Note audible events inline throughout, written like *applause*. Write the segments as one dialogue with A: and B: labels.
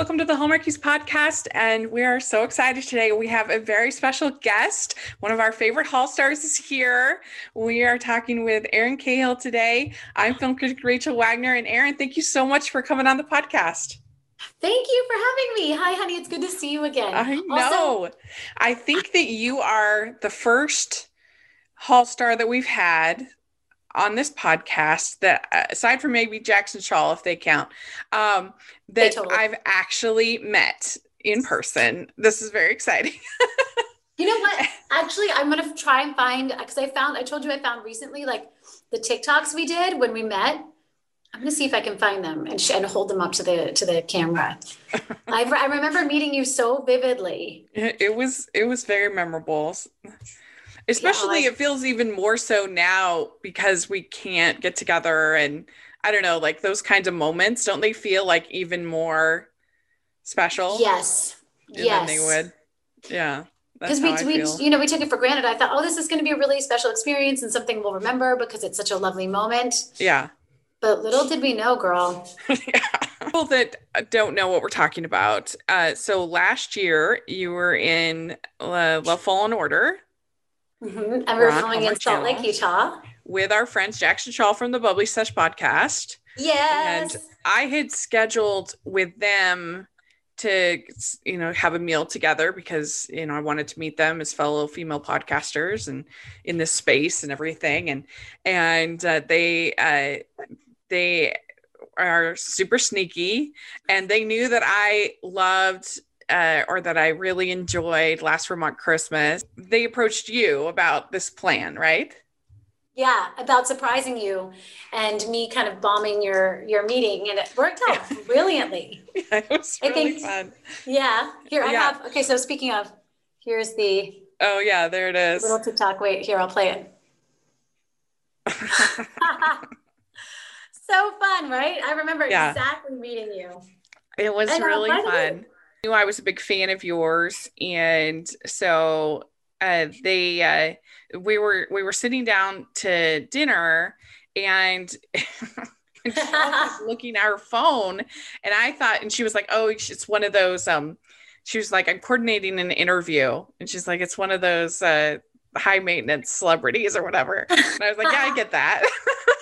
A: welcome to the Hallmarkies podcast. And we are so excited today. We have a very special guest. One of our favorite Hall stars is here. We are talking with Erin Cahill today. I'm film critic Rachel Wagner. And Erin, thank you so much for coming on the podcast.
B: Thank you for having me. Hi, honey. It's good to see you again.
A: I know. Also, I think that you are the first Hall star that we've had on this podcast that uh, aside from maybe Jax and Shaw, if they count, um, that totally. I've actually met in person. This is very exciting. *laughs*
B: you know what? Actually, I'm gonna try and find because I found I told you I found recently like the TikToks we did when we met. I'm gonna see if I can find them and, sh- and hold them up to the to the camera. *laughs* I, I remember meeting you so vividly.
A: It was it was very memorable. Especially, yeah, it feels even more so now because we can't get together and I don't know, like those kinds of moments, don't they feel like even more special?
B: Yes. Yes.
A: they would. Yeah.
B: Because we, we you know, we took it for granted. I thought, oh, this is going to be a really special experience and something we'll remember because it's such a lovely moment.
A: Yeah.
B: But little did we know, girl. *laughs*
A: yeah. People that don't know what we're talking about. Uh, so last year you were in uh, Love, Fall & Order.
B: Mm-hmm. And we're filming in Salt Lake, Utah.
A: With our friends Jax and Shaw from the Bubbly Sesh podcast.
B: Yes.
A: And I had scheduled with them to you know have a meal together because you know I wanted to meet them as fellow female podcasters and in this space and everything and and uh, they uh, they are super sneaky and they knew that I loved uh, or that I really enjoyed last Vermont Christmas, they approached you about this plan, right?
B: Yeah, about surprising you and me kind of bombing your your meeting, and it worked out *laughs* brilliantly.
A: Yeah, it was really I think, fun.
B: Yeah, here I yeah. have. Okay, so speaking of, here's the.
A: Oh yeah, there it is.
B: Little TikTok. Wait, here I'll play it. *laughs* *laughs* so fun, right? I remember yeah. exactly meeting you.
A: It was and, uh, really uh, fun knew I was a big fan of yours, and so uh, they uh, we were we were sitting down to dinner, and. *laughs* and she was *laughs* looking at her phone. And i thought and she was like oh it's one of those um she was like i'm coordinating an interview. And she's like it's one of those uh high maintenance celebrities or whatever. And i was like yeah i get that.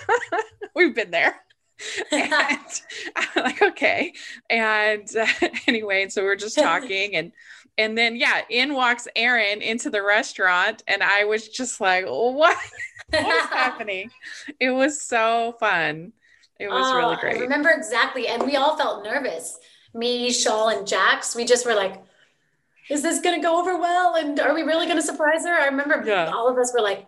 A: *laughs* We've been there *laughs* *laughs* and I'm like, okay. And uh, *laughs* anyway, so we are just talking and and then yeah, in walks Erin into the restaurant, and I was just like, what? what is happening? It was so fun. It was oh, really great.
B: I remember exactly, and we all felt nervous. Me, Shaw, and Jax. We just were like, "Is this going to go over well? And are we really going to surprise her?" I remember yeah. all of us were like,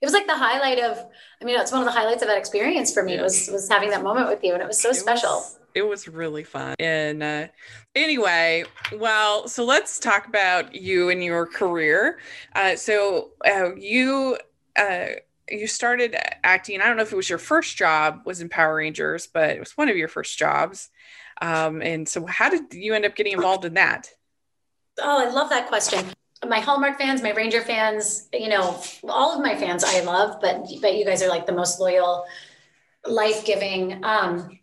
B: it was like the highlight of i mean it's one of the highlights of that experience for me yeah. was was having that moment with you and it was so it special.
A: was, it was really fun. And uh, anyway well so let's talk about you and your career. Uh, so uh, you uh, you started acting i don't know if it was your first job was in power rangers but it was one of your first jobs. Um, and so how did you end up getting involved in that?
B: Oh i love that question my Hallmark fans, my Ranger fans, you know, all of my fans I love, but but you guys are like the most loyal, life giving. Um,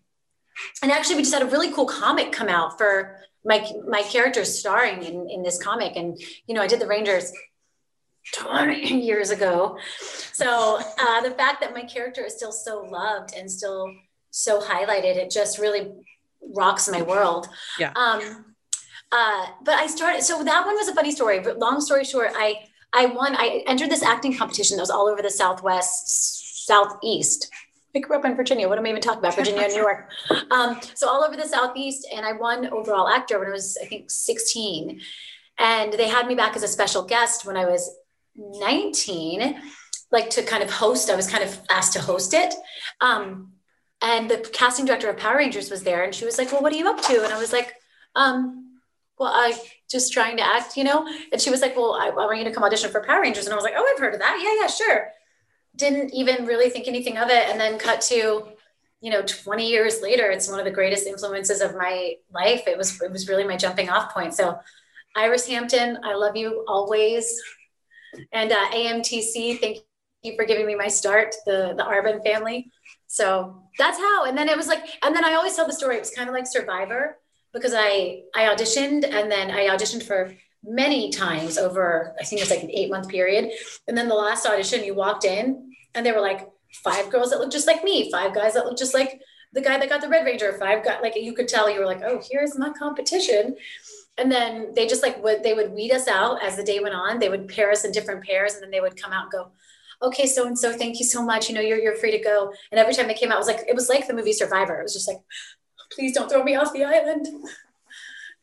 B: and actually, we just had a really cool comic come out for my my characters starring in in this comic, and you know, I did the Rangers 20 years ago. So uh, the fact that my character is still so loved and still so highlighted, it just really rocks my world.
A: Yeah.
B: Um, uh, but I started, so that one was a funny story. But long story short, I I won. I entered this acting competition that was all over the Southwest, Southeast. I grew up in Virginia. What am I even talking about? Virginia, New York. *laughs* Um, so all over the Southeast, and I won overall actor when I was, I think, 16. And they had me back as a special guest when I was 19, like to kind of host. I was kind of asked to host it. Um, and the casting director of Power Rangers was there, and she was like, "Well, what are you up to?" And I was like, um, well, I just trying to act, you know? And she was like, well, I, I want you to come audition for Power Rangers. And I was like, oh, I've heard of that. Yeah, yeah, sure. Didn't even really think anything of it. And then cut to, you know, 20 years later, it's one of the greatest influences of my life. It was, it was really my jumping off point. So Iris Hampton, I love you always. And uh, AMTC, thank you for giving me my start, the, the Arvin family. So that's how, and then it was like, and then I always tell the story. It was kind of like Survivor because I I auditioned and then I auditioned for many times over I think it's like an eight month period. And then the last audition, you walked in and there were like five girls that looked just like me, five guys that looked just like the guy that got the Red Ranger, five got like you could tell you were like, oh, here's my competition. And then they just like would they would weed us out as the day went on. They would pair us in different pairs, and then they would come out and go, okay, so and so, thank you so much. You know, you're you're free to go. And every time they came out, it was like it was like the movie Survivor. It was just like, please don't throw me off the island. *laughs*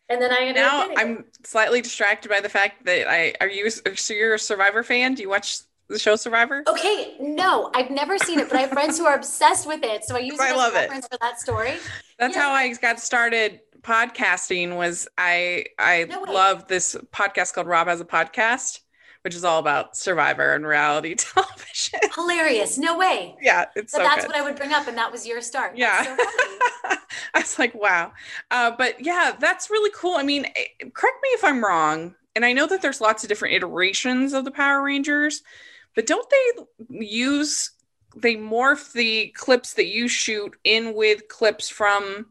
B: And then I ended
A: now I'm slightly distracted by the fact that I are you so you're a Survivor fan? Do you watch the show Survivor?
B: Okay, no, I've never seen it, but I have friends who are obsessed with it. So I use *laughs* it I love reference it. for that story.
A: That's yeah. how I got started podcasting was I I no love this podcast called Rob has a podcast which is all about survivor and reality *laughs* television.
B: Hilarious. No way.
A: Yeah, it's so
B: that's
A: good.
B: what I would bring up and that was your start.
A: Yeah. So *laughs* I was like, wow. Uh, but yeah, that's really cool. I mean, eh, correct me if I'm wrong. And I know that there's lots of different iterations of the Power Rangers, but don't they use they morph the clips that you shoot in with clips from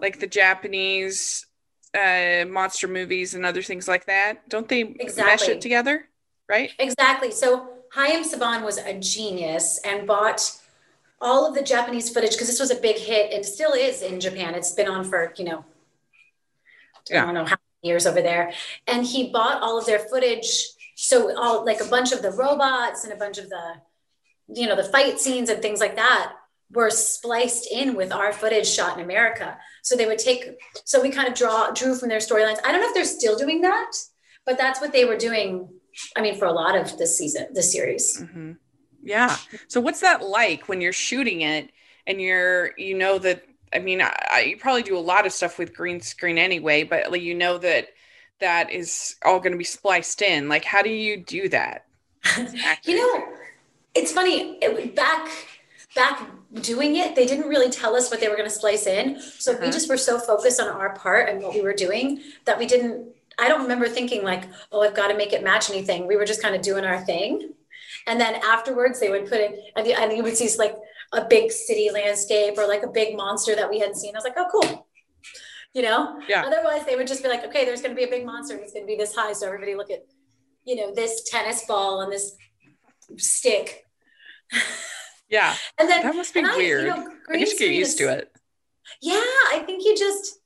A: like the Japanese uh, monster movies and other things like that? Don't they exactly. mesh it together? Right?
B: Exactly. So Haim Saban was a genius and bought all of the Japanese footage because this was a big hit and still is in Japan. It's been on for, you know, yeah. I don't know how many years over there. And he bought all of their footage. So all like a bunch of the robots and a bunch of the, you know, the fight scenes and things like that were spliced in with our footage shot in America. So they would take, so we kind of draw, drew from their storylines. I don't know if they're still doing that, but that's what they were doing. I mean, for a lot of this season, this series.
A: Mm-hmm. Yeah. So what's that like when you're shooting it and you're, you know, that, I mean, I, I, you probably do a lot of stuff with green screen anyway, but like, you know that that is all going to be spliced in. Like, how do you do that? *laughs*
B: you know, it's funny. It, back back doing it, they didn't really tell us what they were going to splice in. So uh-huh. we just were so focused on our part and what we were doing that we didn't. I don't remember thinking like, oh, I've got to make it match anything. We were just kind of doing our thing. And then afterwards, they would put it, and, and you would see like a big city landscape or like a big monster that we hadn't seen. I was like, oh, cool. You know?
A: Yeah.
B: Otherwise, they would just be like, okay, there's going to be a big monster. And it's going to be this high. So everybody look at, you know, this tennis ball and this stick. *laughs*
A: Yeah. And then that must be weird. I, you know, I guess you get used is, to it.
B: Yeah, I think you just,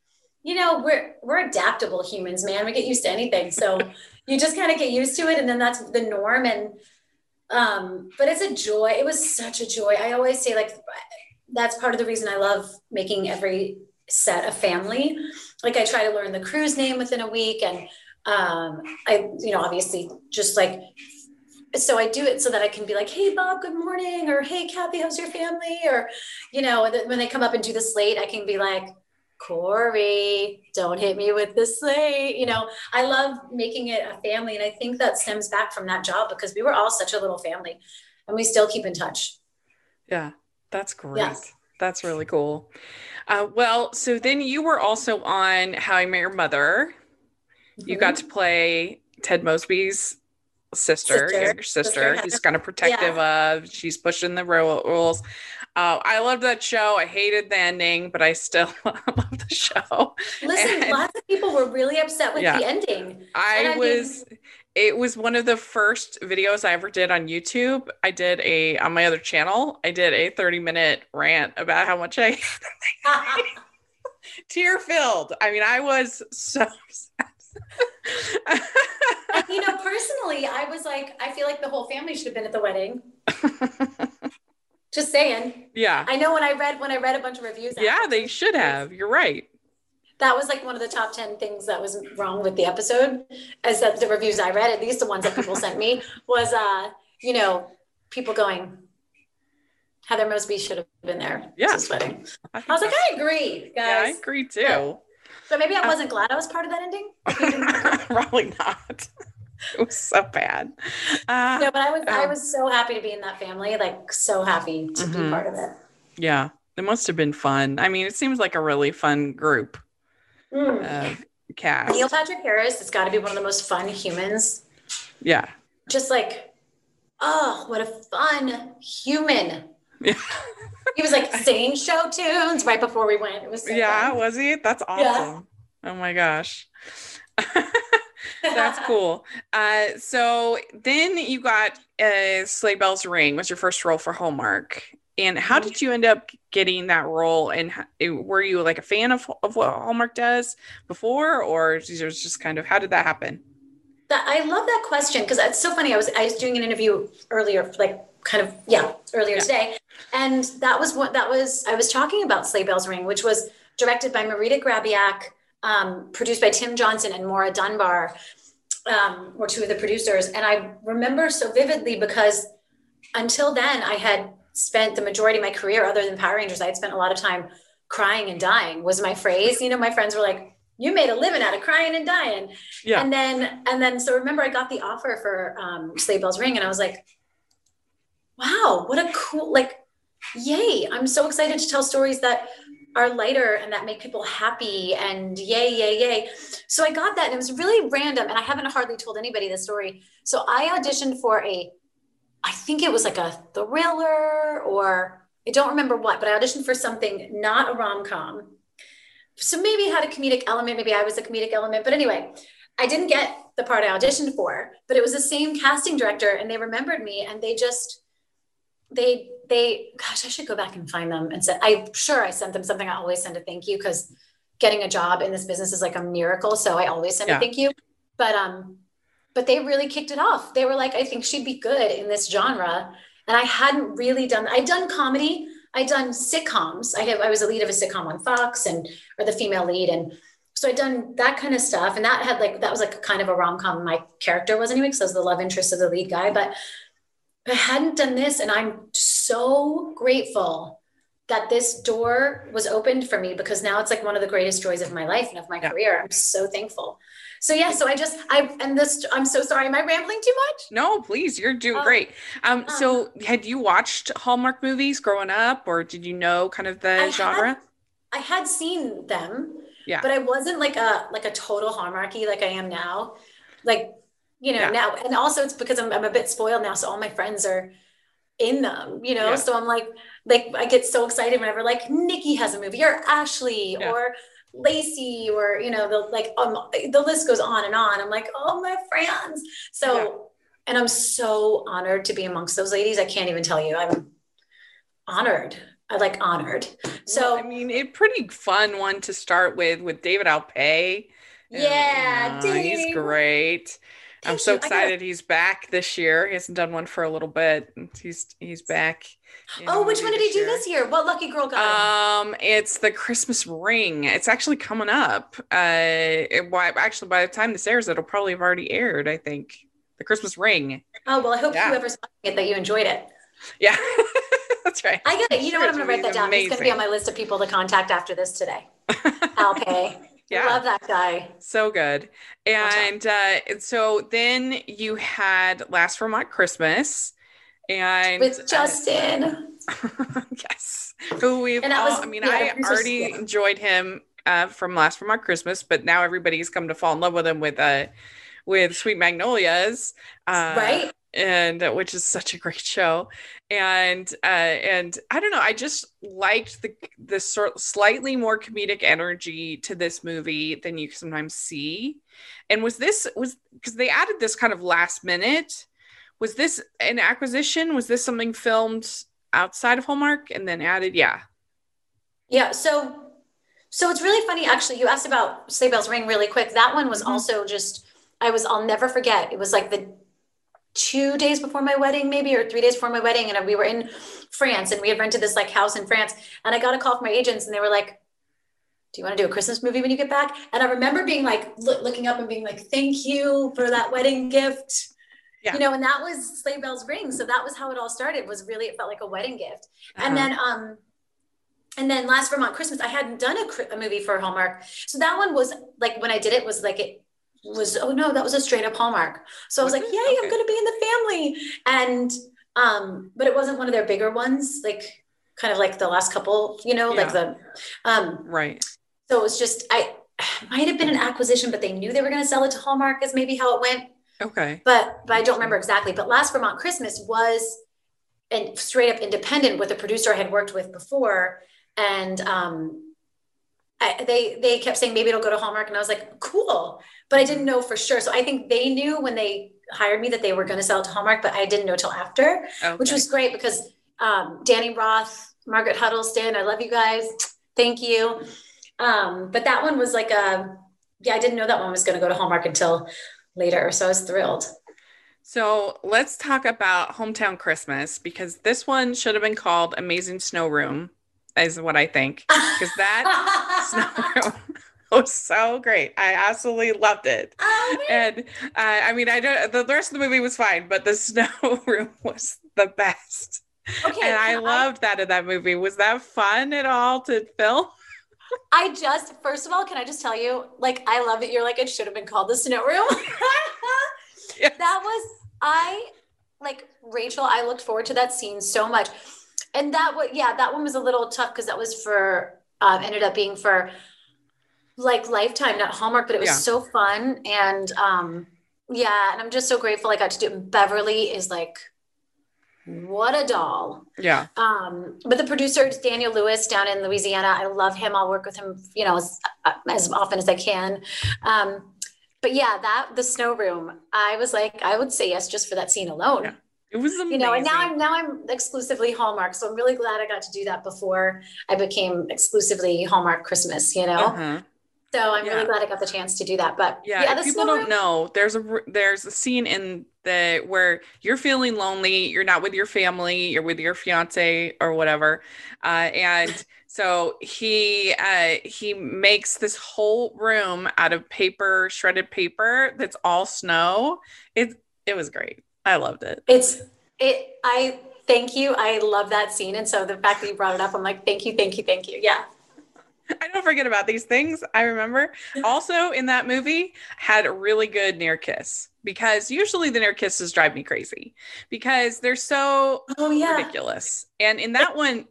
B: you know, we're we're adaptable humans, man. We get used to anything. So *laughs* you just kind of get used to it, and then that's the norm. And um, but it's a joy. It was such a joy. I always say like that's part of the reason I love making every set a family. Like I try to learn the crew's name within a week and um, I, you know, obviously just like so I do it so that I can be like, hey, Bob, good morning. Or hey, Kathy, how's your family? Or, you know, when they come up and do the slate, I can be like, Corey, don't hit me with the slate. You know, I love making it a family. And I think that stems back from that job because we were all such a little family and we still keep in touch.
A: Yeah, that's great. Yes. That's really cool. Uh, well, so then you were also on How I Met Your Mother. Mm-hmm. You got mm-hmm. to play Ted Mosby's sister, sister. younger sister. sister. He's kind of *laughs* protective yeah. of. She's pushing the rules. Uh, I loved that show. I hated the ending, but I still *laughs* love the show.
B: Listen, and, lots of people were really upset with yeah, the ending.
A: I, I was. Mean, it was one of the first videos I ever did on YouTube. I did a on my other channel. I did a 30 minute rant about how much I *laughs* tear filled. I mean, I was so
B: and, you know, *laughs* personally, I was like, I feel like the whole family should have been at the wedding. *laughs* Just saying.
A: Yeah.
B: I know when I read when I read a bunch of reviews.
A: Yeah, they should have. You're right.
B: That was like one of the top 10 things that was wrong with the episode, as that the reviews I read, at least the ones that people sent me, *laughs* was uh, you know, people going, Heather Mosby should have been there.
A: Yeah.
B: Wedding. I, I was like, I agree, guys. Yeah,
A: I agree too. Yeah.
B: So maybe I wasn't glad I was part of that ending. *laughs*
A: Probably not. *laughs* It was so bad.
B: Uh, no, but I was I um, was so happy to be in that family. Like so happy to mm-hmm. be part of it.
A: Yeah, it must have been fun. I mean, it seems like a really fun group mm. of cast.
B: Neil Patrick Harris has got to be one of the most fun humans.
A: Yeah.
B: Just like, oh, what a fun human. Yeah. He was like singing show tunes right before we went. It was so
A: yeah, fun. was he? That's awesome. Oh my gosh. *laughs* That's cool. Uh, so then you got uh, Sleigh Bells Ring was your first role for Hallmark. And how did you end up getting that role? And were you like a fan of, of what Hallmark does before, or was just kind of how did that happen?
B: That I love that question because it's so funny. I was I was doing an interview earlier, like kind of yeah, earlier yeah. today, and that was what that was. I was talking about Sleigh Bells Ring, which was directed by Marita Grabiak, um, produced by Tim Johnson and Maura Dunbar, um, were two of the producers. And I remember so vividly because until then, I had spent the majority of my career, other than Power Rangers, I had spent a lot of time crying and dying, was my phrase. You know, my friends were like, you made a living out of crying and dying. Yeah. And then, and then, so remember, I got the offer for um, Sleigh Bells Ring, and I was like, wow, what a cool, like, yay. I'm so excited to tell stories that are lighter and that make people happy and yay, yay, yay. So I got that and it was really random. And I haven't hardly told anybody this story. So I auditioned for a, I think it was like a thriller or I don't remember what, but I auditioned for something not a rom com. So maybe had a comedic element. Maybe I was a comedic element. But anyway, I didn't get the part I auditioned for, but it was the same casting director and they remembered me and they just, they they gosh i should go back and find them and said i'm sure i sent them something i always send a thank you because getting a job in this business is like a miracle so i always send yeah. a thank you but um but they really kicked it off they were like i think she'd be good in this genre and i hadn't really done i'd done comedy i'd done sitcoms i have i was a lead of a sitcom on fox and or the female lead and so I'd done that kind of stuff. And that had like, that was like kind of a rom com. My character was anyway, because I was the love interest of the lead guy. But I hadn't done this. And I'm so grateful that this door was opened for me because now it's like one of the greatest joys of my life and of my yeah. career. I'm so thankful. So yeah, so I just I and this I'm so sorry. Am I rambling too much?
A: No, please, you're doing um, great. Um, um, so had you watched Hallmark movies growing up, or did you know kind of the I genre?
B: Had, I had seen them, yeah, but I wasn't like a like a total Hallmarky like I am now. Like you know yeah. now and also it's because I'm, I'm a bit spoiled now so all my friends are in them you know yeah. so i'm like like i get so excited whenever like nikki has a movie or ashley yeah. or lacey or you know the like um the list goes on and on i'm like oh my friends so and i'm so honored to be amongst those ladies i can't even tell you i'm honored I like honored. So
A: well, I mean, a pretty fun one to start with with David Alpay.
B: Yeah,
A: uh, he's great. I'm so excited he's back this year. He hasn't done one for a little bit. He's he's back.
B: Oh, which one did he do year. this year? What lucky girl got
A: Um, it's the Christmas Ring. It's actually coming up. Uh, it, well, actually, by the time this airs, it'll probably have already aired. I think the Christmas Ring.
B: Oh well, I hope yeah. whoever's it that you enjoyed it.
A: Yeah. *laughs* That's right.
B: I get it. You know what? I'm going to write that down. Amazing. He's going to be on my list of people to contact after this today. *laughs* Alpay. Yeah. I love that guy.
A: So good. And uh, so then you had Last Vermont Christmas and
B: with Justin.
A: Uh, *laughs* yes. Who we've and all, was, I mean, yeah, I already yeah. enjoyed him uh, from Last Vermont Christmas, but now everybody's come to fall in love with him with uh with Sweet Magnolias. Uh,
B: right
A: and uh, which is such a great show and uh and i don't know i just liked the the sort slightly more comedic energy to this movie than you sometimes see. And was this was because they added this kind of last minute was this an acquisition? Was this something filmed outside of hallmark and then added? Yeah.
B: Yeah so so it's really funny actually you asked about sleigh bells ring really quick. That one was mm-hmm. also just i was i'll never forget. It was like the two days before my wedding, maybe, or three days before my wedding. And we were in France and we had rented this like house in France. And I got a call from my agents and they were like, do you want to do a Christmas movie when you get back? And I remember being like, look, looking up and being like, thank you for that wedding gift. Yeah. You know, and that was Sleigh Bells Ring. So that was how it all started was really, it felt like a wedding gift. Uh-huh. And then, um, and then last Vermont Christmas, I hadn't done a, a movie for Hallmark. So that one was like, when I did it was like, it, was oh no that was a straight up hallmark. So i was, was like yay okay. i'm to be in the family. And um but it wasn't one of their bigger ones like kind of like the last couple you know yeah. like the um
A: right.
B: so it was just i might have been an acquisition but they knew they were going to sell it to hallmark is maybe how it went.
A: Okay.
B: But but i don't remember exactly. But last vermont christmas was and straight up independent with a producer i had worked with before. And um I, they they kept saying maybe it'll go to Hallmark, and I was like, cool, but I didn't know for sure. So I think they knew when they hired me that they were going to sell it to Hallmark, but I didn't know till after, okay. which was great because um, Danny Roth, Margaret Huddleston, I love you guys, thank you. Um, but that one was like a yeah, I didn't know that one was going to go to Hallmark until later, so I was thrilled.
A: So let's talk about Hometown Christmas because this one should have been called Amazing Snow Room, is what I think. Because that *laughs* *laughs* was so great. I absolutely loved it. Oh, and uh, I mean, I don't. The rest of the movie was fine, but the *laughs* snow room was the best. Okay, and I loved I, that in that movie. Was that fun at all to film?
B: I just, first of all, can I just tell you, like, I love it. You're like, it should have been called the snow room. yes. That was, I, like, Rachel, I looked forward to that scene so much. And that was, yeah, that one was a little tough because that was for, um, ended up being for like Lifetime, not Hallmark, but it was yeah. so fun. And, um, yeah, and I'm just so grateful I got to do it. Beverly is like what a doll.
A: Yeah.
B: Um, but the producer Daniel Lewis down in Louisiana, I love him. I'll work with him, you know, as, as often as I can. Um, but yeah, that the snow room, I was like, I would say yes just for that scene alone. Yeah.
A: It was amazing.
B: You know, and now I'm now I'm exclusively Hallmark, so I'm really glad I got to do that before I became exclusively Hallmark Christmas. You know. Uh-huh. So I'm yeah. really glad I got the chance to do that. But
A: yeah, yeah people don't know, there's a there's a scene in the where you're feeling lonely, you're not with your family, you're with your fiance or whatever, uh, and *laughs* so he uh, he makes this whole room out of paper, shredded paper that's all snow. It it was great. I loved it.
B: It's it. I thank you. I love that scene, and so the fact that you brought it up, I'm like, thank you, thank you, thank you. Yeah.
A: I don't forget about these things. I remember also in that movie had a really good near kiss because usually the near kisses drive me crazy because they're so oh, yeah. ridiculous. And in that one,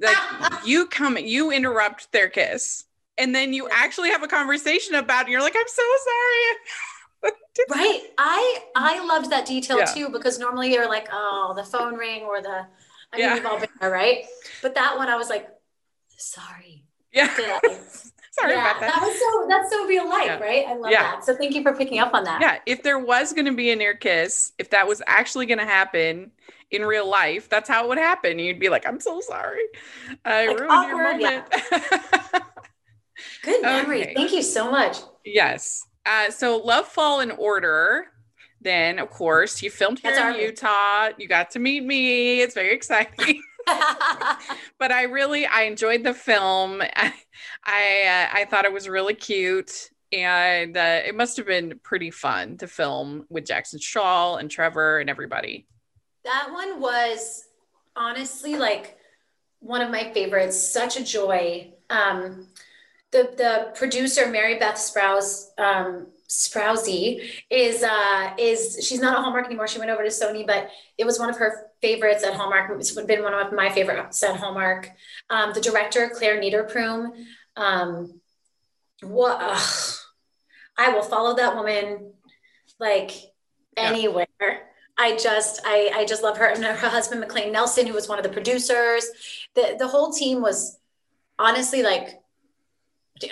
A: like *laughs* you come, you interrupt their kiss, and then you actually have a conversation about it. You're like, I'm so sorry.
B: Right. I I loved that detail yeah. too because normally you're like, oh, the phone ring or the I mean, yeah. we've all been there, right? But that one I was like, sorry
A: yeah. *laughs* Sorry
B: yeah,
A: about that.
B: That was so that's so real life, yeah. right? I love that. So thank you for picking up on that.
A: Yeah. If there was gonna be a near kiss, if that was actually gonna happen in real life, that's how it would happen. You'd be like, I'm so sorry. I like, ruined awkward, your moment. *laughs*
B: Good memory. Okay. Thank you so much.
A: Yes. Uh, so Love, Fall & Order. Then, of course, you filmed here that's in Utah. You got to meet me. It's very exciting. *laughs* *laughs* but I really I enjoyed the film. I *laughs* I, uh, I thought it was really cute, and uh, it must have been pretty fun to film with Jax and Shaw and Trevor and everybody.
B: That one was honestly like one of my favorites. Such a joy. Um, the the producer Mary Beth Sprouse um, Sprousey is uh is she's not a Hallmark anymore. She went over to Sony, but it was one of her favorites at Hallmark. It's been one of my favorites at Hallmark. Um, the director Claire Niederpruem. Um, what ugh, I will follow that woman like anywhere. Yeah. I just I I just love her and her husband McLean Nelson, who was one of the producers. The the whole team was honestly like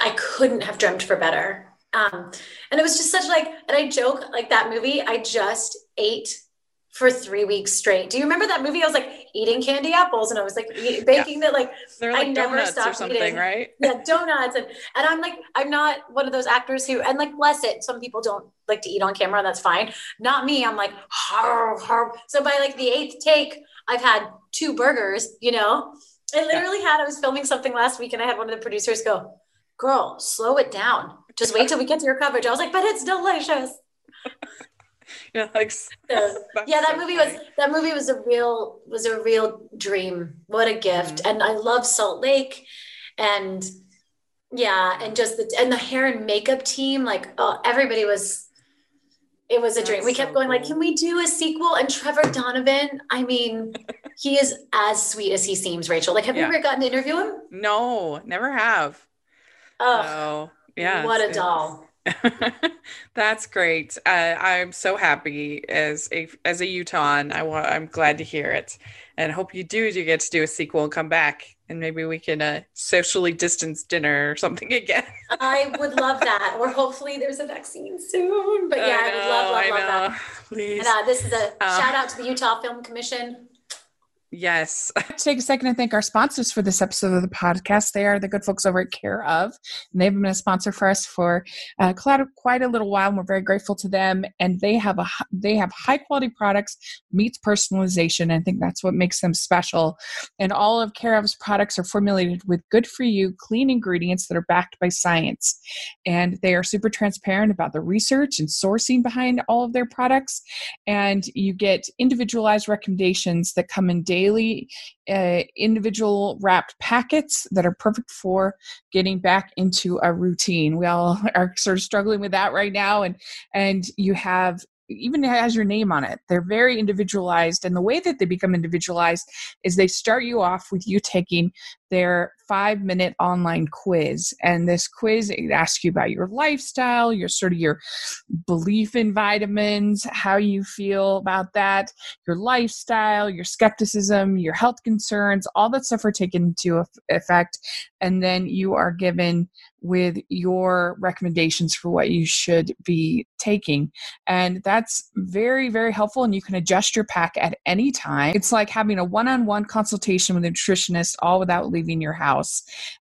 B: I couldn't have dreamt for better. Um, and it was just such like, and I joke like that movie, I just ate for three weeks straight. Do you remember that movie? I was like eating candy apples and I was like baking yeah. that like,
A: like I never stopped eating. right?
B: Yeah, donuts. And and I'm like, I'm not one of those actors who and like bless it, some people don't like to eat on camera, and that's fine. Not me. I'm like, har, har. so by like the eighth take, I've had two burgers, you know. I literally yeah. had, I was filming something last week and I had one of the producers go, girl, slow it down. Just wait till we get to your coverage. I was like, but it's delicious. *laughs*
A: yeah, like
B: so, yeah, that so movie funny. was that movie was a real was a real dream. What a gift. Mm-hmm. And I love Salt Lake and yeah, and just the and the hair and makeup team, like oh, everybody was it was a That's dream. We kept so going cool. like, can we do a sequel? And Trevor Donovan, I mean, he is as sweet as he seems, Rachel. Like, have yeah. you ever gotten to interview him?
A: No, never have.
B: Oh, so, yeah. What a doll. *laughs*
A: That's great. Uh, I'm so happy as a as a Utahn. I want. I'm glad to hear it, and hope you do. You get to do a sequel and come back
C: and maybe we can uh, socially distance dinner or something *laughs* again.
B: I would love that. Or hopefully there's a vaccine soon. But yeah, I, I would love, love, love that. Please. And uh, this is a um, shout out to the Utah Film Commission.
C: Yes. *laughs*
A: Take a second to thank our sponsors for this episode of the podcast. They are the good folks over at Care of, and they've been a sponsor for us for uh, quite a little while. And we're very grateful to them. And they have a they have high quality products, meets personalization. I think that's what makes them special. And all of Care of's products are formulated with good for you, clean ingredients that are backed by science. And they are super transparent about the research and sourcing behind all of their products. And you get individualized recommendations that come in daily daily uh, individual wrapped packets that are perfect for getting back into a routine. We all *laughs* are sort of struggling with that right now, and and you have even has your name on it. They're very individualized. And the way that they become individualized is they start you off with you taking their five minute online quiz. And this quiz it asks you about your lifestyle, your sort of your belief in vitamins, how you feel about that, your lifestyle, your skepticism, your health concerns, all that stuff are taken into effect. And then you are given with your recommendations for what you should be taking. And that's very, very helpful. And you can adjust your pack at any time. It's like having a one on one consultation with a nutritionist, all without leaving your house.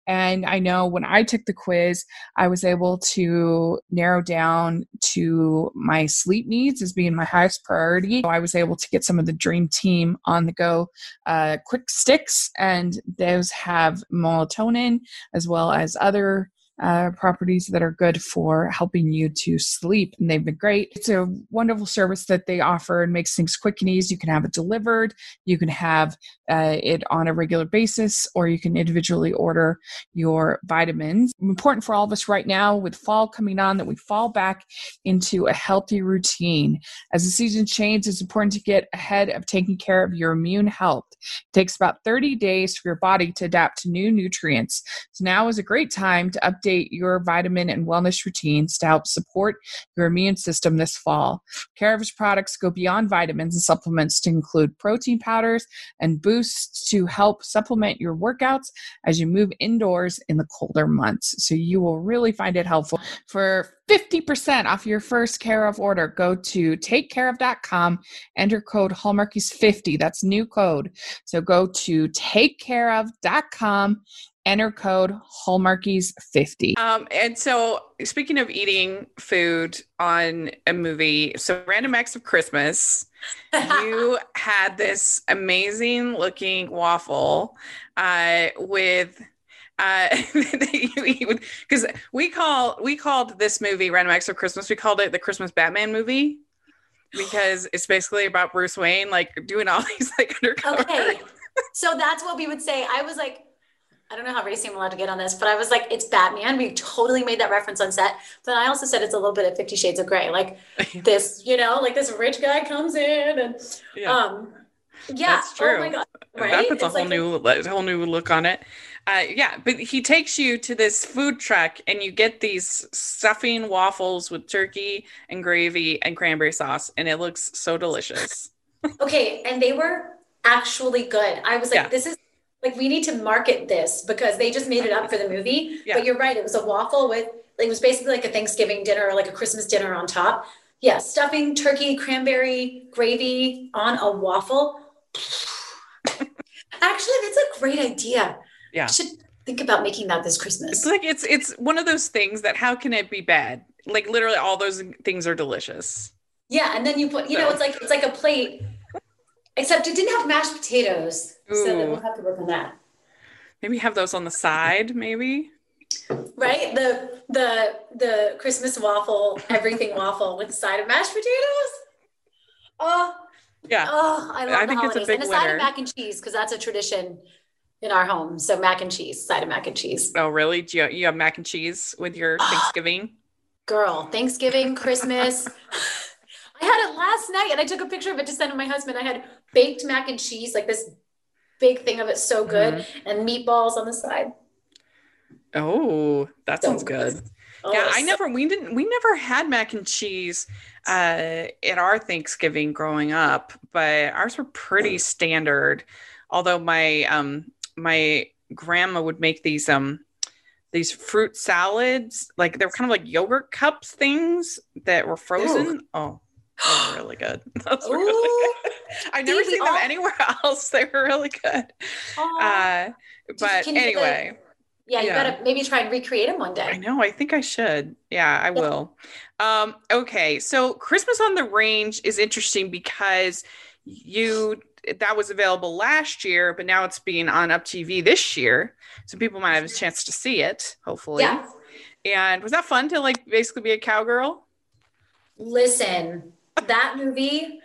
A: And I know when I took the quiz, I was able to narrow down to my sleep needs as being my highest priority. So I was able to get some of the Dream Team on the go uh, quick sticks, and those have melatonin as well as other uh, properties that are good for helping you to sleep. And they've been great. It's a wonderful service that they offer and makes things quick and easy. You can have it delivered, you can have uh, it on a regular basis, or you can individually order your vitamins. Important for all of us right now with fall coming on that we fall back into a healthy routine. As the season changes, it's important to get ahead of taking care of your immune health. It takes about 30 days for your body to adapt to new nutrients. So now is a great time to update update your vitamin and wellness routines to help support your immune system this fall. Care of products go beyond vitamins and supplements to include protein powders and boosts to help supplement your workouts as you move indoors in the colder months. So you will really find it helpful. For 50% off your first care of order, go to takecareof.com, enter code Hallmarkies50. That's new code. So go to takecareof.com enter code hallmarkies50
C: um and so speaking of eating food on a movie so random acts of christmas you *laughs* had this amazing looking waffle uh with uh *laughs* because we call we called this movie random acts of christmas. We called it the christmas batman movie because it's basically about bruce wayne like doing all *laughs* these like undercover okay.
B: So that's what we would say. I was like I don't know how racy I'm allowed to get on this, but I was like, it's Batman. We totally made that reference on set. But I also said it's a little bit of Fifty Shades of Grey, like *laughs* this, you know, like this rich guy comes in and, yeah. um, yeah,
C: that's true. Oh my god, right? That puts it's a whole like, new, whole new look on it. Uh, yeah, but he takes you to this food truck, and you get these stuffing waffles with turkey and gravy and cranberry sauce, and it looks so delicious. *laughs*
B: okay, and they were actually good. I was like, yeah. this is like we need to market this because they just made it up for the movie. Yeah. But you're right, it was a waffle with like, it was basically like a Thanksgiving dinner or like a Christmas dinner on top. Yeah, stuffing, turkey, cranberry, gravy on a waffle. *laughs* Actually, that's a great idea.
C: Yeah.
B: I should think about making that this Christmas.
C: It's like it's it's one of those things that how can it be bad? Like literally all those things are delicious.
B: Yeah, and then you put, you so. know, it's like it's like a plate Except it didn't have mashed potatoes. Ooh. So then we'll have to work on that.
C: Maybe have those on the side, maybe.
B: Right? The the the Christmas waffle, everything waffle with a side of mashed potatoes. Oh
C: yeah.
B: Oh, I love I the think holidays. It's a big and a winner. side of mac and cheese, because that's a tradition in our home. So mac and cheese, side of mac and cheese.
C: Oh, really? Do you, you have mac and cheese with your ah. Thanksgiving?
B: Girl, Thanksgiving, Christmas. I had it last night and I took a picture of it to send to my husband. I had baked mac and cheese, like this big thing of it, so good, mm-hmm. and meatballs on the side.
C: Oh, that sounds so good. good. Oh, yeah, I never we didn't we never had mac and cheese uh at our Thanksgiving growing up, but ours were pretty standard. Although my um my
A: grandma would make these um these fruit salads, like they were kind of like yogurt cups things that were frozen. Oh, they were really good. *laughs* That's really good. I've never seen them anywhere *laughs* else. They were really good. Uh, but anyway.
B: Yeah, you yeah. gotta maybe try and recreate them one day.
A: I know. I think I should. Yeah, I will. Um, okay, so Christmas on the Range is interesting because you that was available last year, but now it's being on Up TV this year, so people might have a chance to see it. Hopefully. Yeah. And was that fun to like basically be a cowgirl?
B: Listen, that movie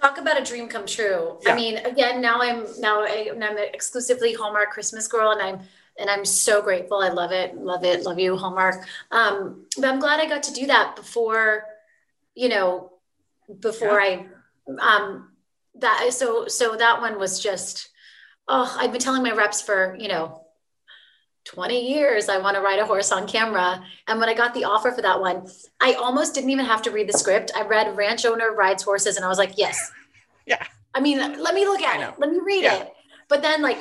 B: talk about a dream come true. Yeah. I mean, again, now I'm now I, an exclusively Hallmark Christmas girl, and I'm and I'm so grateful. I love it, love it, love you, Hallmark. Um, but I'm glad I got to do that before, you know, before yeah. I um that so so that one was just oh I've been telling my reps for you know 20 years I want to ride a horse on camera. And when I got the offer for that one, I almost didn't even have to read the script. I read Ranch Owner Rides Horses and I was like, yes. *laughs*
A: Yeah.
B: I mean, let me look at it. Let me read yeah. it. But then like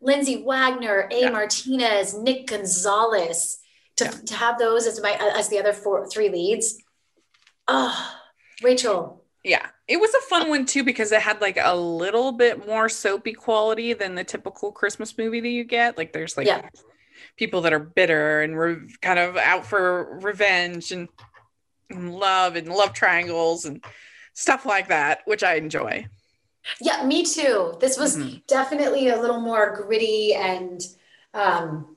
B: Lindsay Wagner, A. Yeah. Martinez, Nick Gonzalez, to, yeah. to have those as my as the other four three leads. Oh, Rachel.
A: Yeah. It was a fun one too because it had like a little bit more soapy quality than the typical Christmas movie that you get. Like there's like yeah people that are bitter and re- kind of out for revenge and, and love and love triangles and stuff like that, which I enjoy.
B: Yeah, me too. This was mm-hmm. definitely a little more gritty and um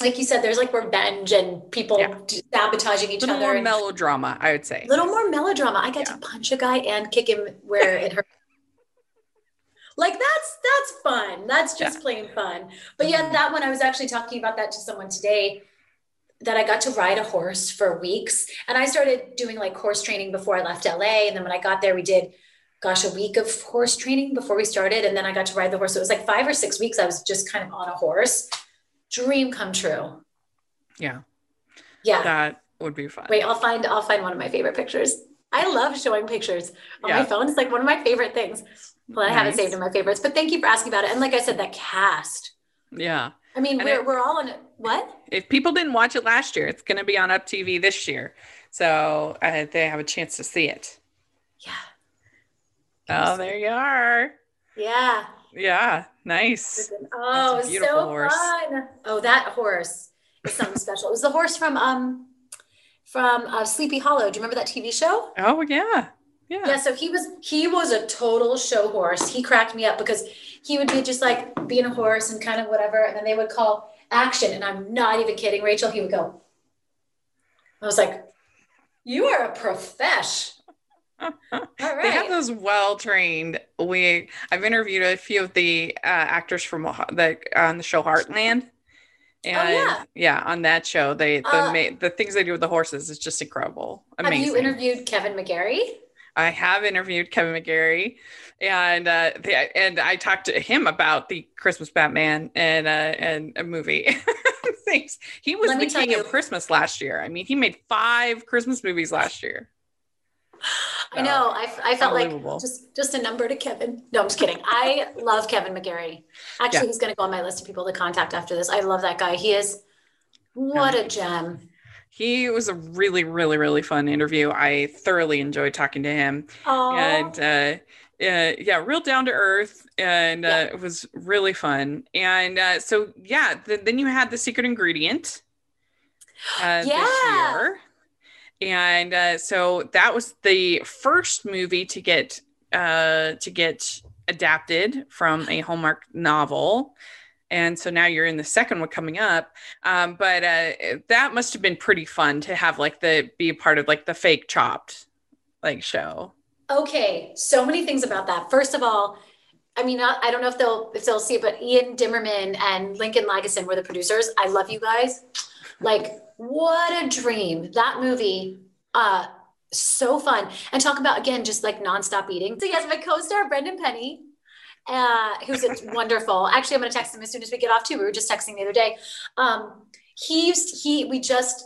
B: like you said, there's like revenge and people yeah. sabotaging each
A: little
B: other.
A: More melodrama, I would say.
B: A little more melodrama. I got yeah. to punch a guy and kick him where *laughs* it hurt like that's that's fun. That's just yeah. plain fun. But yeah that one i was actually talking about that to someone today that i got to ride a horse for weeks. And i started doing like horse training before i left la and then when i got there we did gosh a week of horse training before we started. And then i got to ride the horse. So it was like five or six weeks i was just kind of on a horse. Dream come true.
A: Yeah.
B: Yeah.
A: That would be fun.
B: Wait i'll find i'll find one of my favorite pictures i love showing pictures on yeah. my phone it's like one of my favorite things well, I nice. haven't saved in my favorites, but thank you for asking about it. And like I said, that cast.
A: Yeah.
B: I mean, and we're, it, we're all on it. What?
A: If people didn't watch it last year, it's going to be on Up TV this year. So uh, they have a chance to see it.
B: Yeah.
A: Oh, there you are.
B: Yeah.
A: Yeah. Nice.
B: Oh, it was so horse. fun. Oh, that horse is something special. It was the horse from, um, from uh, Sleepy Hollow. Do you remember that TV show?
A: Oh, yeah. Yeah.
B: Yeah. So he was he was a total show horse. He cracked me up because he would be just like being a horse and kind of whatever, and then they would call action, and I'm not even kidding, Rachel. He would go. I was like, "You are a profesh." All right. *laughs*
A: They have those well trained. We I've interviewed a few of the uh, actors from the on the show Heartland. And oh, yeah. yeah, on that show, they the uh, the things they do with the horses is just incredible. Amazing.
B: Have you interviewed Kevin McGarry?
A: I have interviewed Kevin McGarry, and uh, the, and I talked to him about the Christmas Batman and uh, and a movie. *laughs* Thanks. He was the king you. of Christmas last year. I mean, he made five Christmas movies last year. *gasps* *laughs*
B: I know. I, I felt like just just a number to Kevin. No, I'm just kidding. I love Kevin McGarry. Actually, yeah. he's going to go on my list of people to contact after this. I love that guy. He is what a gem
A: he was a really, really, really fun interview. I thoroughly enjoyed talking to him. Aww. And uh, uh, yeah, real down to earth, and uh, yeah. it was really fun. And uh, so, yeah, then you had the secret ingredient uh, yeah. this year, and uh, so that was the first movie to get uh, to get adapted from a Hallmark novel and so now you're in the second one coming up um, but uh, that must have been pretty fun to have like the be a part of like the fake chopped like show
B: okay so many things about that first of all I mean, I don't know if they'll if they'll see it, but Ian Dimerman and Lincoln Lageson were the producers. I love you guys. Like, what a dream! That movie, uh, so fun. And talk about again, just like nonstop eating. So yes, my co-star Brendan Penny, uh, who's *laughs* wonderful. Actually, I'm going to text him as soon as we get off too. We were just texting the other day. Um, he used, he, we just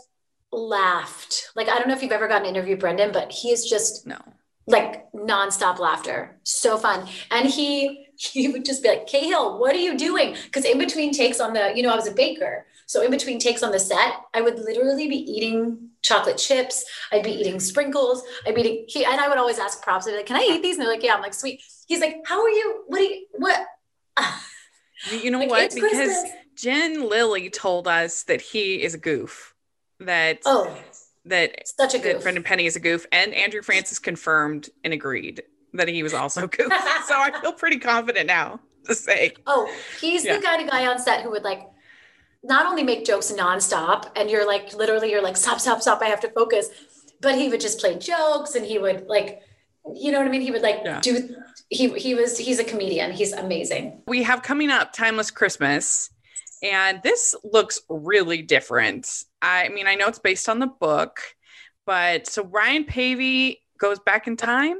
B: laughed. Like, I don't know if you've ever gotten to interview Brendan, but he is just
A: no,
B: like nonstop laughter. So fun. And he he would just be like, Cahill, what are you doing? Because in between takes on the, you know, I was a baker. So in between takes on the set, I would literally be eating chocolate chips. I'd be eating sprinkles. I'd be eating, he, and I would always ask props. I'd be like, can I eat these? And they're like, yeah. I'm like, sweet. He's like, how are you? What are you, what?
A: You know like, what? Because Christmas. Jen Lilley told us that he is a goof. That
B: oh,
A: that
B: such a good
A: friend Brendan Penny is a goof, and Andrew Francis confirmed and agreed that he was also a goof. *laughs* so I feel pretty confident now to say.
B: Oh, he's yeah. the kind of guy on set who would like not only make jokes nonstop, and you're like literally you're like stop, stop, stop. I have to focus. But he would just play jokes, and he would like, you know what I mean? He would like yeah. do. He he was he's a comedian. He's amazing.
A: We have coming up Timeless Christmas. And this looks really different. I mean, I know it's based on the book, but so Ryan Paevey goes back in time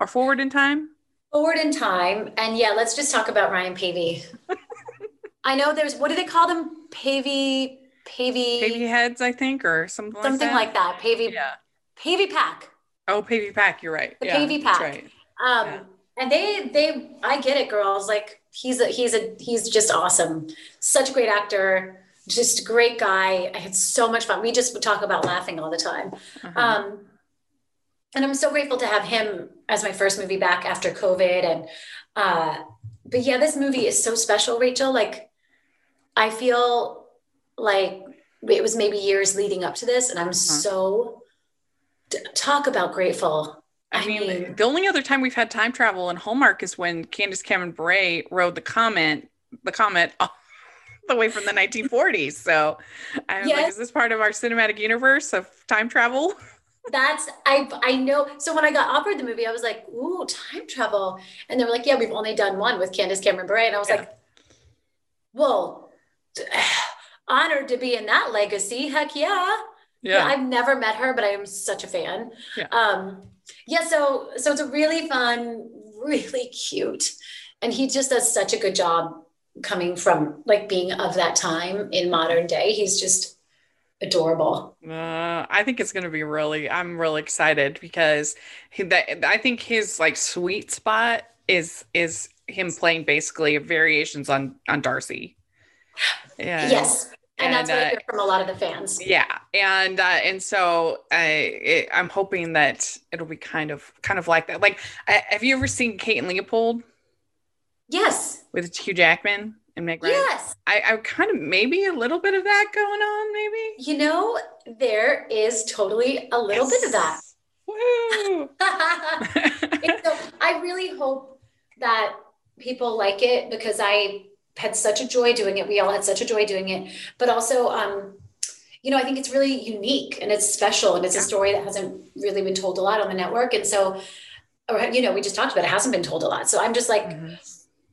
A: or forward in time?
B: Forward in time. And yeah, let's just talk about Ryan Paevey. *laughs* I know there's what do they call them? Paevey Pavey
A: Paevey heads, I think, or something,
B: something like that. Like that. Paevey,
A: yeah.
B: Paevey pack.
A: Oh, Paevey pack. You're right.
B: The yeah, Paevey pack. right. Um, yeah. and they, they, I get it, girls. Like he's a, he's a, he's just awesome. Such a great actor. Just a great guy. I had so much fun. We just would talk about laughing all the time. Uh-huh. Um, and I'm so grateful to have him as my first movie back after COVID. And uh, but yeah, this movie is so special, Rachel. Like I feel like it was maybe years leading up to this, and I'm uh-huh. so talk about grateful.
A: I, I mean, mean, the only other time we've had time travel in Hallmark is when Candace Cameron Bure rode the comet, the comet *laughs* all the way from the 1940s. So I'm yes. like, is this part of our cinematic universe of time travel? *laughs*
B: that's I I know. So when I got offered the movie, I was like, "Ooh, time travel," and they were like, "Yeah, we've only done one with Candace Cameron Bure," and I was yeah. like, "Well, *sighs* honored to be in that legacy. Heck yeah. yeah. yeah." I've never met her, but I am such a fan. Yeah. Um, yeah. So so it's a really fun, really cute, and he just does such a good job coming from like being of that time in modern day. He's just adorable.
A: Uh, I think it's going to be really. I'm really excited because he, that I think his like sweet spot is is him playing basically variations on on Darcy.
B: Yeah. Yes. And, and that's what uh, I hear from a lot of the fans.
A: Yeah, and uh, and so I I'm hoping that it'll be kind of kind of like that. Like, have you ever seen Kate and Leopold?
B: Yes.
A: With Hugh Jackman and Meg
B: Ryan. Yes.
A: I, I kind of maybe a little bit of that going on, maybe.
B: You know, there is totally a little yes. bit of that. Woo. *laughs* so I really hope that people like it because I had such a joy doing it. We all had such a joy doing it. But also, um, you know, I think it's really unique and it's special and it's a story that hasn't really been told a lot on the network. And so, or, you know, we just talked about it, hasn't been told a lot. So I'm just like, mm-hmm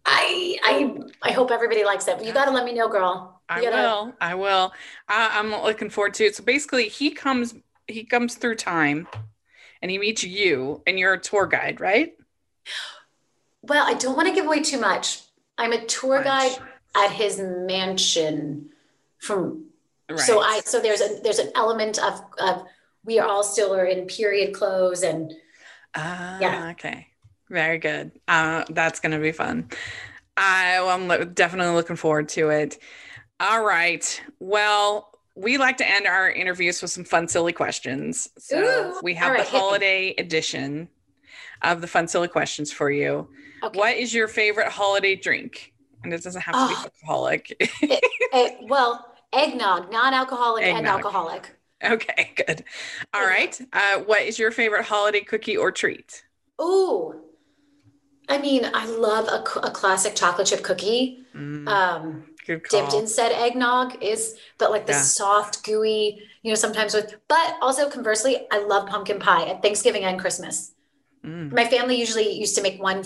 B: I I I hope everybody likes it. But you got to let me know, girl.
A: You
B: I
A: gotta... will. I will. I, I'm looking forward to it. So basically, he comes he comes through time, and he meets you, and you're a tour guide, right?
B: Well, I don't want to give away too much. I'm a tour guide at his mansion. From right. so I so there's a there's an element of of we are all still are in period clothes and
A: uh, yeah okay very good. Uh, that's going to be fun. I, I'm lo- definitely looking forward to it. All right. Well, we like to end our interviews with some fun, silly questions. So Ooh, we have right, the *laughs* holiday edition of the fun, silly questions for you. Okay. What is your favorite holiday drink? And it doesn't have to oh, be alcoholic. *laughs* it,
B: it, well, eggnog, non-alcoholic eggnog. and alcoholic.
A: Okay, *laughs* good. All right. Uh, what is your favorite holiday cookie or treat?
B: Ooh, I mean, I love a, a classic chocolate chip cookie. Mm, um, dipped in said eggnog is, but like the yeah. soft, gooey, you know, sometimes with, but also conversely, I love pumpkin pie at Thanksgiving and Christmas. Mm. My family usually used to make one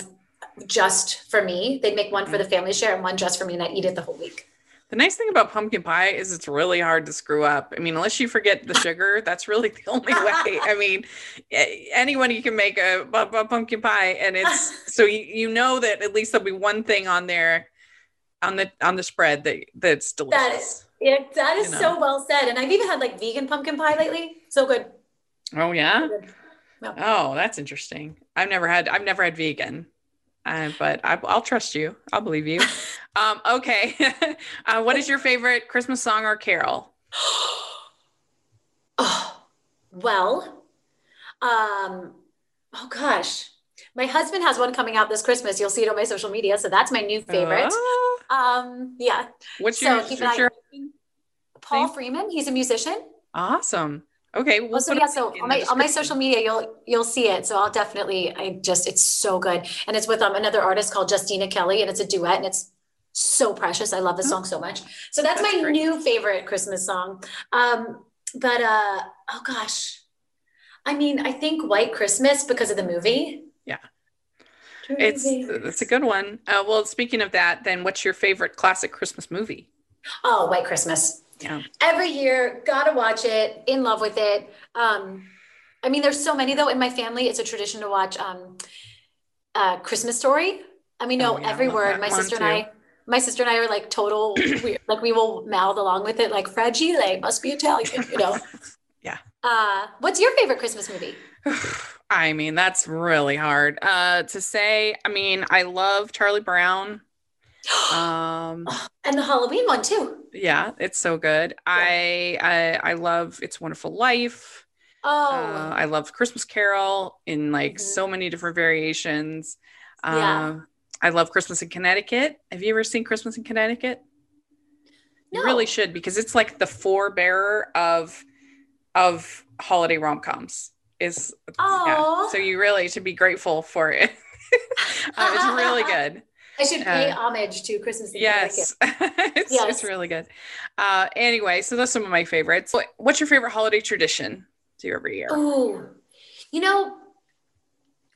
B: just for me. They'd make one mm. for the family share and one just for me, and I'd eat it the whole week.
A: The nice thing about pumpkin pie is it's really hard to screw up. I mean, unless you forget the sugar, *laughs* that's really the only way. I mean, anyone you can make a, a, pumpkin pie, and it's *laughs* so you, you know that at least there'll be one thing on there on the on the spread that that's delicious.
B: That is, yeah, that is you know? so well said. And I've even had like vegan pumpkin pie lately. So good.
A: Oh yeah. So good. No. Oh, that's interesting. I've never had I've never had vegan. Uh, but I, will trust you. I'll believe you. *laughs* Um, okay. *laughs* uh, what is your favorite Christmas song or carol? *gasps*
B: oh, well, um, oh gosh. My husband has one coming out this Christmas. You'll see it on my social media. So that's my new favorite. Oh. Um, yeah.
A: What's your, so what's your
B: Paul name? Freeman? He's a musician.
A: Awesome. Okay.
B: We'll so yeah, so on my on my social media, you'll you'll see it. So I'll definitely. I just it's so good, and it's with um another artist called Justina Kelly, and it's a duet, and it's so precious. I love the song so much. So that's, that's my great. new favorite Christmas song. Um, but uh, oh gosh, I mean, I think White Christmas because of the movie.
A: Yeah. It's it's a good one. Uh, well, speaking of that, then what's your favorite classic Christmas movie?
B: Oh, White Christmas. Yeah. Every year, gotta watch it. In love with it. Um, I mean, there's so many though in my family. It's a tradition to watch um, uh, Christmas Story. I mean, know oh, yeah, every word. My sister too. and I, my sister and I are like total. *clears throat* we, like we will mouth along with it, like fragile must be Italian, you know. *laughs*
A: yeah.
B: Uh, what's your favorite Christmas movie? *sighs*
A: I mean, that's really hard uh, to say. I mean, I love Charlie Brown.
B: Um, and the Halloween one too.
A: Yeah, it's so good. Yeah. I, I I love It's Wonderful Life.
B: Oh, uh,
A: I love Christmas Carol in like mm-hmm. so many different variations. yeah. Um, I love Christmas in Connecticut. Have you ever seen Christmas in Connecticut? No. You really should because it's like the forebearer of of holiday rom coms. Is yeah. So you really should be grateful for it. *laughs* uh, it's really *laughs* good.
B: I should pay uh, homage to Christmas.
A: Yes, *laughs* it's, yes, it's really good. Uh, anyway, so those are some of my favorites. What's your favorite holiday tradition do every year?
B: Oh, you know,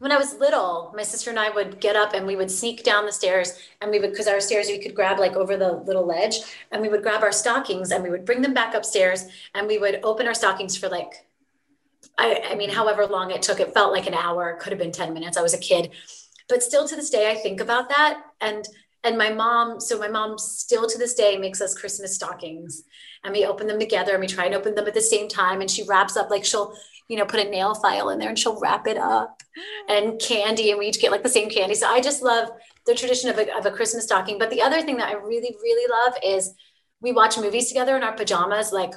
B: when I was little, my sister and I would get up and we would sneak down the stairs and we would, because our stairs we could grab like over the little ledge and we would grab our stockings and we would bring them back upstairs and we would open our stockings for like, I, I mean, however long it took, it felt like an hour, it could have been 10 minutes. I was a kid, but still to this day, I think about that. And, and my mom, so my mom still to this day makes us Christmas stockings and we open them together and we try and open them at the same time. And she wraps up like she'll, you know, put a nail file in there and she'll wrap it up and candy. And we each get like the same candy. So I just love the tradition of a, of a Christmas stocking. But the other thing that I really, really love is we watch movies together in our pajamas, like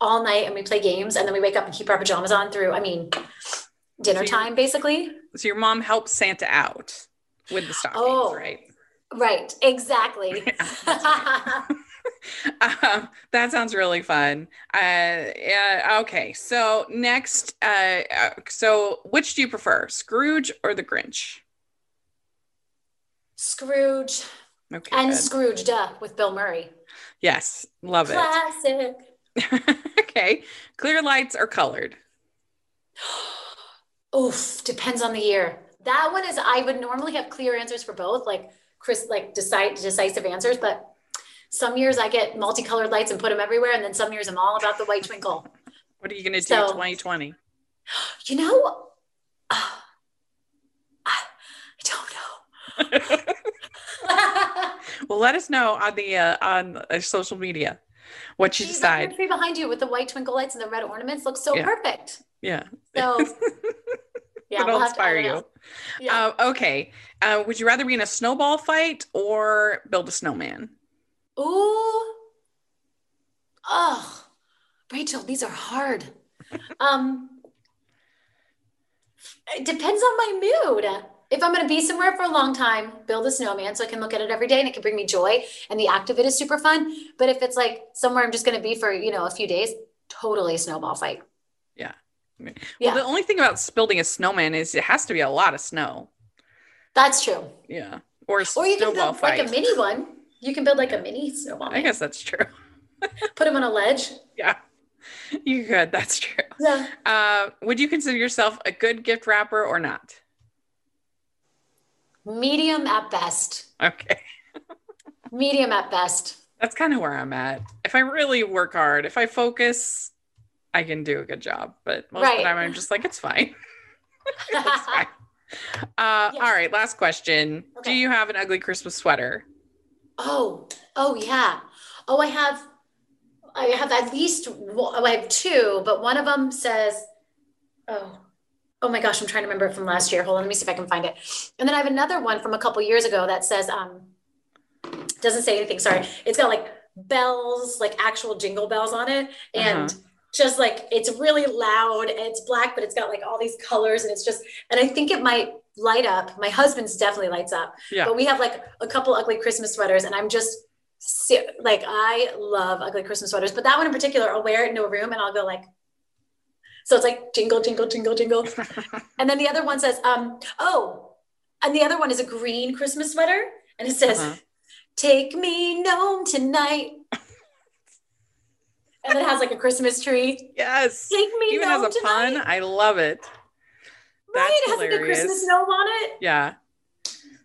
B: all night and we play games. And then we wake up and keep our pajamas on through, I mean, dinner time basically.
A: So your mom helps Santa out with the stockings, oh, right?
B: Right, exactly. *laughs* *laughs* *laughs*
A: um, that sounds really fun. Uh, yeah, okay, so next, uh, uh, so which do you prefer, Scrooge or the Grinch?
B: Scrooge. Okay. And good. Scrooge, duh, with Bill Murray.
A: Yes, love
B: Classic.
A: it. Classic. okay, clear lights or colored? *gasps*
B: Oof, depends on the year. That one is I would normally have clear answers for both, like Chris, like decide decisive answers, but some years I get multicolored lights and put them everywhere, and then some years I'm all about the white twinkle.
A: what are you going to do so, 2020?
B: You know, uh, I don't know. *laughs*
A: well, let us know on the uh, on uh, social media what you decide.
B: The tree behind you with the white twinkle lights and the red ornaments looks so yeah. perfect.
A: Yeah.
B: So *laughs*
A: yeah, it'll we'll inspire you. Yeah. Uh, okay. Uh, would you rather be in a snowball fight or build a snowman?
B: Ooh. Oh, Rachel, these are hard. um, it depends on my mood. If I'm going to be somewhere for a long time, build a snowman so I can look at it every day and it can bring me joy. And the act of it is super fun. But if it's like somewhere I'm just going to be for, you know, a few days, totally a snowball fight.
A: Yeah. Well, yeah. the only thing about building a snowman is it has to be a lot of snow.
B: That's true.
A: Yeah. Or,
B: or you can build fight. like a mini one. You can build like a mini snowball.
A: I guess that's true. *laughs*
B: Put him on a ledge.
A: Yeah. You could. That's true.
B: Yeah.
A: Uh, would you consider yourself a good gift wrapper or not?
B: Medium at best.
A: Okay.
B: Medium at best.
A: That's kind of where I'm at. If I really work hard, if I focus, I can do a good job. But most right. of the time, I'm just like, it's fine. *laughs* it's *laughs* fine. Uh, yes. All right, last question. Okay. Do you have an ugly Christmas sweater?
B: Oh, oh yeah. Oh, I have, I have at least, oh, I have two, but one of them says, oh, oh my gosh, I'm trying to remember it from last year. Hold on, let me see if I can find it. And then I have another one from a couple years ago that says, um, doesn't say anything. Sorry, it's got like bells, like actual jingle bells on it, and. Uh-huh. Just like it's really loud and it's black, but it's got like all these colors, and it's just, and I think it might light up. My husband's definitely lights up, yeah. but we have like a couple ugly Christmas sweaters, and I'm just like I love ugly Christmas sweaters, but that one in particular, I'll wear it into a room and I'll go like, so it's like jingle, jingle, jingle, jingle. *laughs* and then the other one says, um, oh, and the other one is a green Christmas sweater. And it says, uh-huh. take me home tonight. And it has like a Christmas tree.
A: Yes.
B: Take me Even
A: has a
B: tonight.
A: pun. I love it.
B: That's right. It has hilarious. like a Christmas gnome on it.
A: Yeah.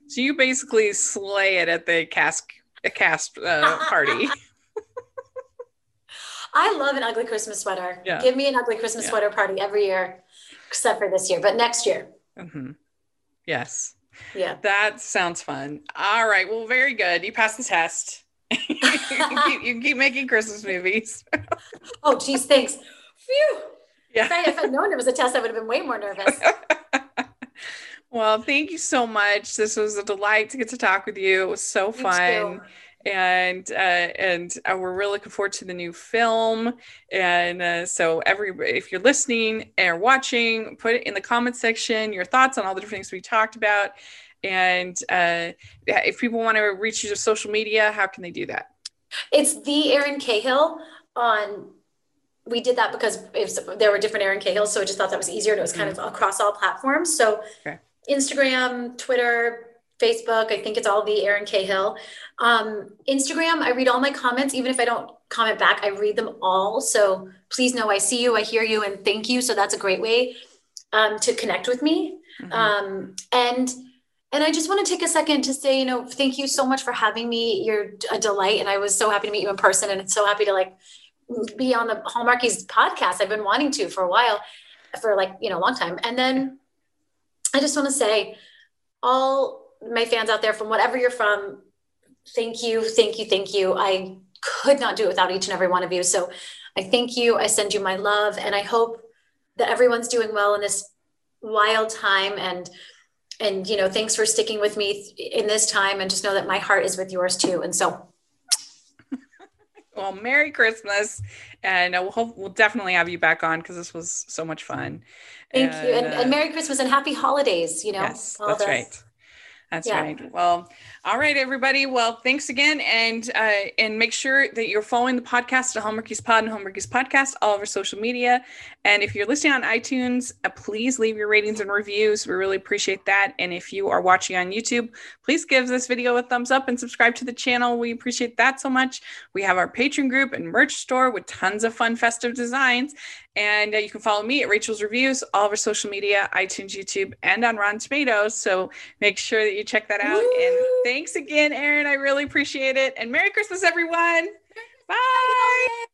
A: So you basically slay it at the cask a cast uh, party. *laughs*
B: I love an ugly Christmas sweater. Yeah. Give me an ugly Christmas yeah. sweater party every year, except for this year, but next year.
A: Mm-hmm. Yes.
B: Yeah.
A: That sounds fun. All right. Well, very good. You passed the test. You, *laughs* keep, you, keep, making Christmas movies. *laughs*
B: oh, geez. Thanks. Phew. *laughs* Yeah. If, I, if I'd known it was a test, I would have been way more nervous.
A: Well, thank you so much. This was a delight to get to talk with you. It was so fun. And uh, and uh, we're really looking forward to the new film. And uh, so, every if you're listening or watching, put it in the comment section your thoughts on all the different things we talked about. And uh, if people want to reach you to social media, how can they do that?
B: It's the Erin Cahill on we did that because there were different Erin Cahills, so I just thought that was easier and it was kind mm-hmm. of across all platforms. So okay. Instagram, Twitter, Facebook. I think it's all the Erin Cahill. Um, Instagram, I read all my comments, even if I don't comment back, I read them all. So please know I see you, I hear you, and thank you. So that's a great way um, to connect with me. Mm-hmm. Um, and and I just want to take a second to say, you know, thank you so much for having me. You're a delight, and I was so happy to meet you in person, and so happy to like be on the Hallmarkies podcast. I've been wanting to for a while, for like you know a long time, and then I just want to say, all my fans out there from whatever you're from, thank you, thank you, thank you. I could not do it without each and every one of you. So I thank you. I send you my love, and I hope that everyone's doing well in this wild time. And and you know, thanks for sticking with me in this time. And just know that my heart is with yours too. And so.
A: well, Merry Christmas, and we'll, hope, we'll definitely have you back on because this was so much fun.
B: Thank and, you. And, uh, and, Merry Christmas and happy holidays, you know.
A: Yes, that's right. That's yeah. right. Well, all right, everybody. Well, thanks again, and uh, and make sure that you're following the podcast at Hallmarkies Pod and Hallmarkies Podcast, all over social media. And if you're listening on iTunes, uh, please leave your ratings and reviews. We really appreciate that. And if you are watching on YouTube, please give this video a thumbs up and subscribe to the channel. We appreciate that so much. We have our Patreon group and merch store with tons of fun festive designs. And uh, you can follow me at Rachel's Reviews, all over social media, iTunes, YouTube, and on Rotten Tomatoes. So make sure that you check that out. Woo! And thanks again, Erin. I really appreciate it. And Merry Christmas, everyone. *laughs* Bye. Bye.